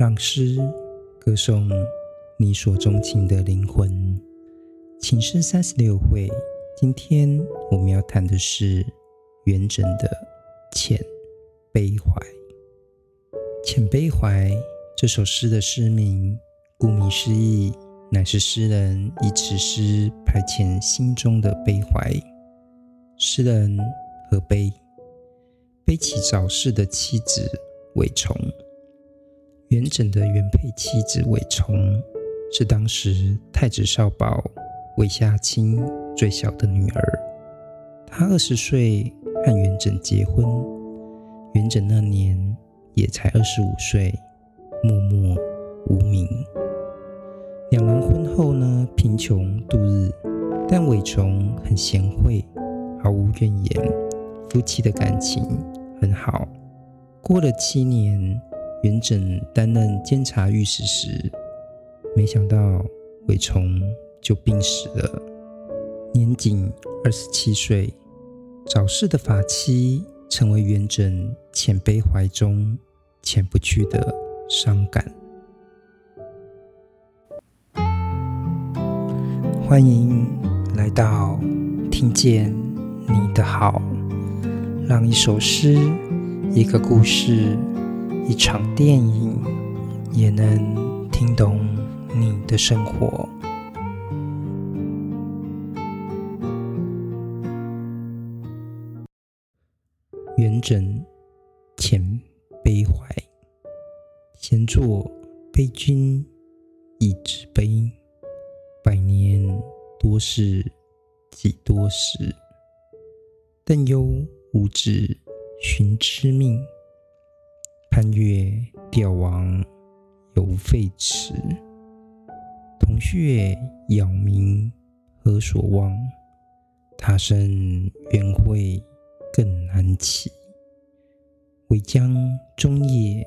让诗歌颂你所钟情的灵魂。情诗三十六会，今天我们要谈的是元稹的《遣悲怀》。《遣悲怀》这首诗的诗名，顾名思义，乃是诗人以此诗排遣心中的悲怀。诗人何悲？悲其早逝的妻子韦丛。元稹的原配妻子韦丛是当时太子少保韦夏卿最小的女儿。她二十岁和元稹结婚，元稹那年也才二十五岁，默默无名。两人婚后呢，贫穷度日，但韦丛很贤惠，毫无怨言，夫妻的感情很好。过了七年。元稹担任监察御史时，没想到韦丛就病死了，年仅二十七岁。早逝的发妻成为元稹遣悲怀中遣不去的伤感。欢迎来到听见你的好，让一首诗，一个故事。一场电影也能听懂你的生活。元稹遣悲怀，闲坐悲君已止悲，百年多事几多时。但忧无志寻知命。潘岳吊亡犹废迟，铜雀杳冥何所望？他生冤会更难期。唯将终夜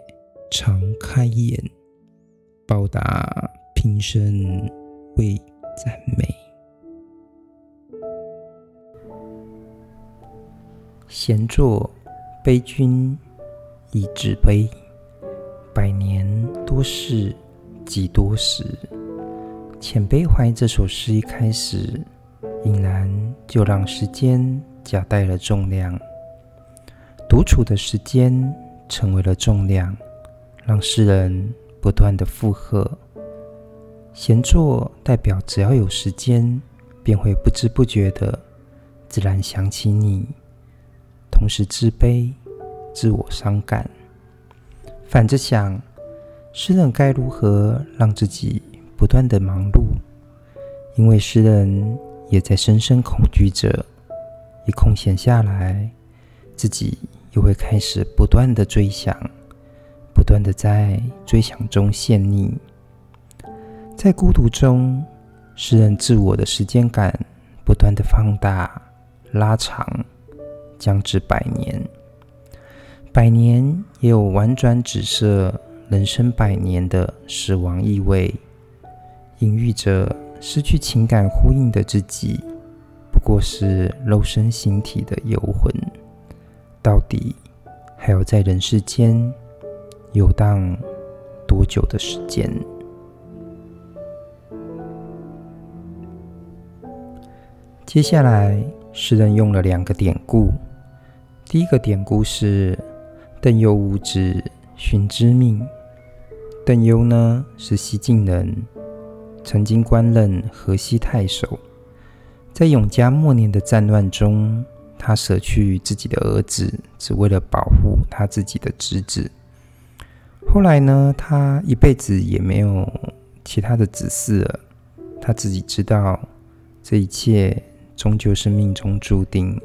常开眼，报答平生未赞美。闲坐悲君。已止悲，百年多事几多时。《遣悲怀》这首诗一开始，隐然就让时间夹带了重量，独处的时间成为了重量，让诗人不断的负荷。闲坐代表只要有时间，便会不知不觉的自然想起你，同时自卑。自我伤感，反着想，诗人该如何让自己不断的忙碌？因为诗人也在深深恐惧着，一空闲下来，自己又会开始不断的追想，不断的在追想中陷溺，在孤独中，诗人自我的时间感不断的放大、拉长，将至百年。百年也有婉转指涉人生百年的死亡意味，隐喻着失去情感呼应的自己，不过是肉身形体的游魂，到底还要在人世间游荡多久的时间？接下来，诗人用了两个典故，第一个典故是。邓攸无子寻知命。邓攸呢，是西晋人，曾经官任河西太守。在永嘉末年的战乱中，他舍去自己的儿子，只为了保护他自己的侄子。后来呢，他一辈子也没有其他的子嗣了。他自己知道，这一切终究是命中注定。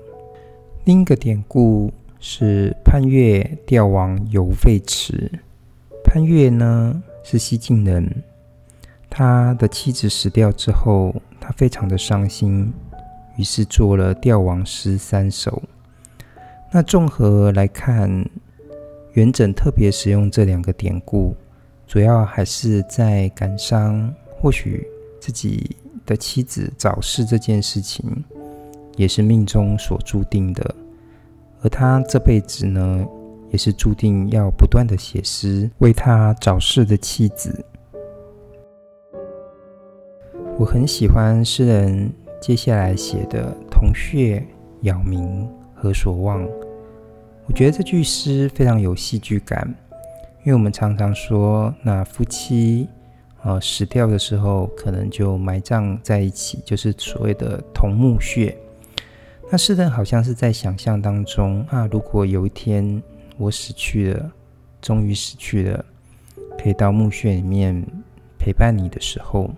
另一个典故。是潘岳吊亡犹废迟。潘岳呢，是西晋人，他的妻子死掉之后，他非常的伤心，于是做了吊亡诗三首。那综合来看，元稹特别使用这两个典故，主要还是在感伤，或许自己的妻子早逝这件事情，也是命中所注定的。而他这辈子呢，也是注定要不断的写诗为他早逝的妻子。我很喜欢诗人接下来写的“铜雀遥明何所望”，我觉得这句诗非常有戏剧感，因为我们常常说，那夫妻呃死掉的时候，可能就埋葬在一起，就是所谓的同墓穴。那诗人好像是在想象当中啊，如果有一天我死去了，终于死去了，可以到墓穴里面陪伴你的时候，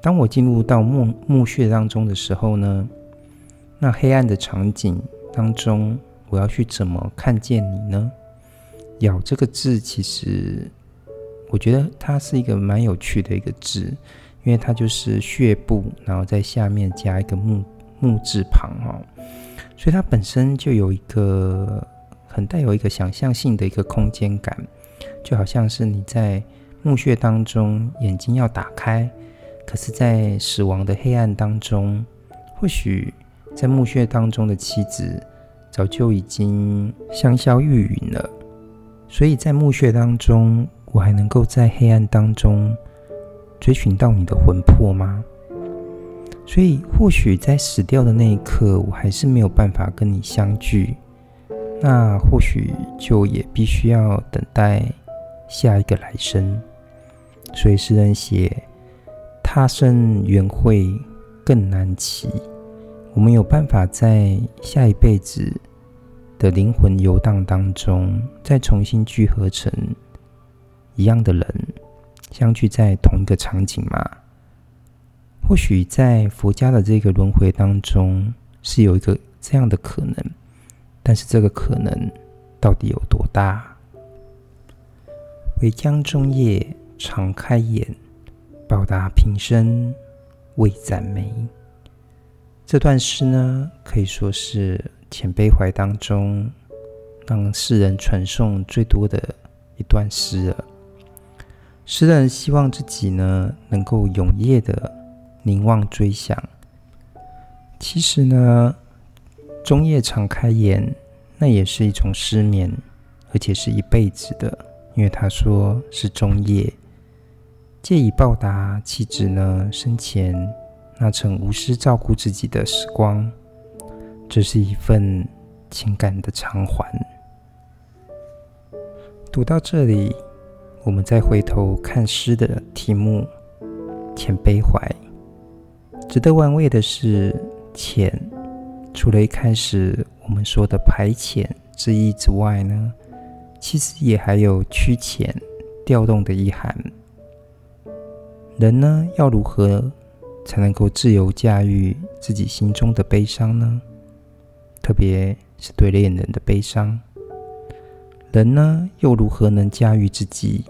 当我进入到墓墓穴当中的时候呢，那黑暗的场景当中，我要去怎么看见你呢？咬这个字，其实我觉得它是一个蛮有趣的一个字，因为它就是穴部，然后在下面加一个木。木字旁哈，所以它本身就有一个很带有一个想象性的一个空间感，就好像是你在墓穴当中，眼睛要打开，可是，在死亡的黑暗当中，或许在墓穴当中的妻子早就已经香消玉殒了，所以在墓穴当中，我还能够在黑暗当中追寻到你的魂魄吗？所以，或许在死掉的那一刻，我还是没有办法跟你相聚。那或许就也必须要等待下一个来生。所以诗人写：“他生缘会更难期。”我们有办法在下一辈子的灵魂游荡当中，再重新聚合成一样的人，相聚在同一个场景吗？或许在佛家的这个轮回当中是有一个这样的可能，但是这个可能到底有多大？唯将中夜常开眼，报答平生未展眉。这段诗呢，可以说是遣悲怀当中让世人传颂最多的一段诗了。诗人希望自己呢，能够永夜的。凝望追想，其实呢，中夜常开眼，那也是一种失眠，而且是一辈子的。因为他说是中夜，借以报答妻子呢生前那曾无私照顾自己的时光，这是一份情感的偿还。读到这里，我们再回头看诗的题目《遣悲怀》。值得玩味的是，遣除了一开始我们说的排遣之意之外呢，其实也还有驱遣、调动的意涵。人呢，要如何才能够自由驾驭自己心中的悲伤呢？特别是对恋人的悲伤。人呢，又如何能驾驭自己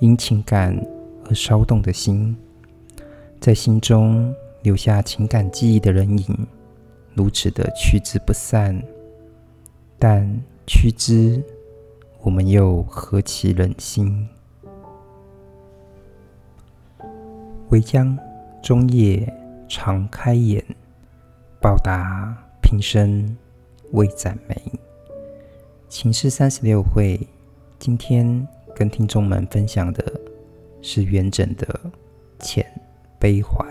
因情感而骚动的心，在心中？留下情感记忆的人影，如此的驱之不散，但驱之，我们又何其忍心？唯将中夜长开眼，报答平生未展眉。情诗三十六会，今天跟听众们分享的是元稹的《遣悲怀》。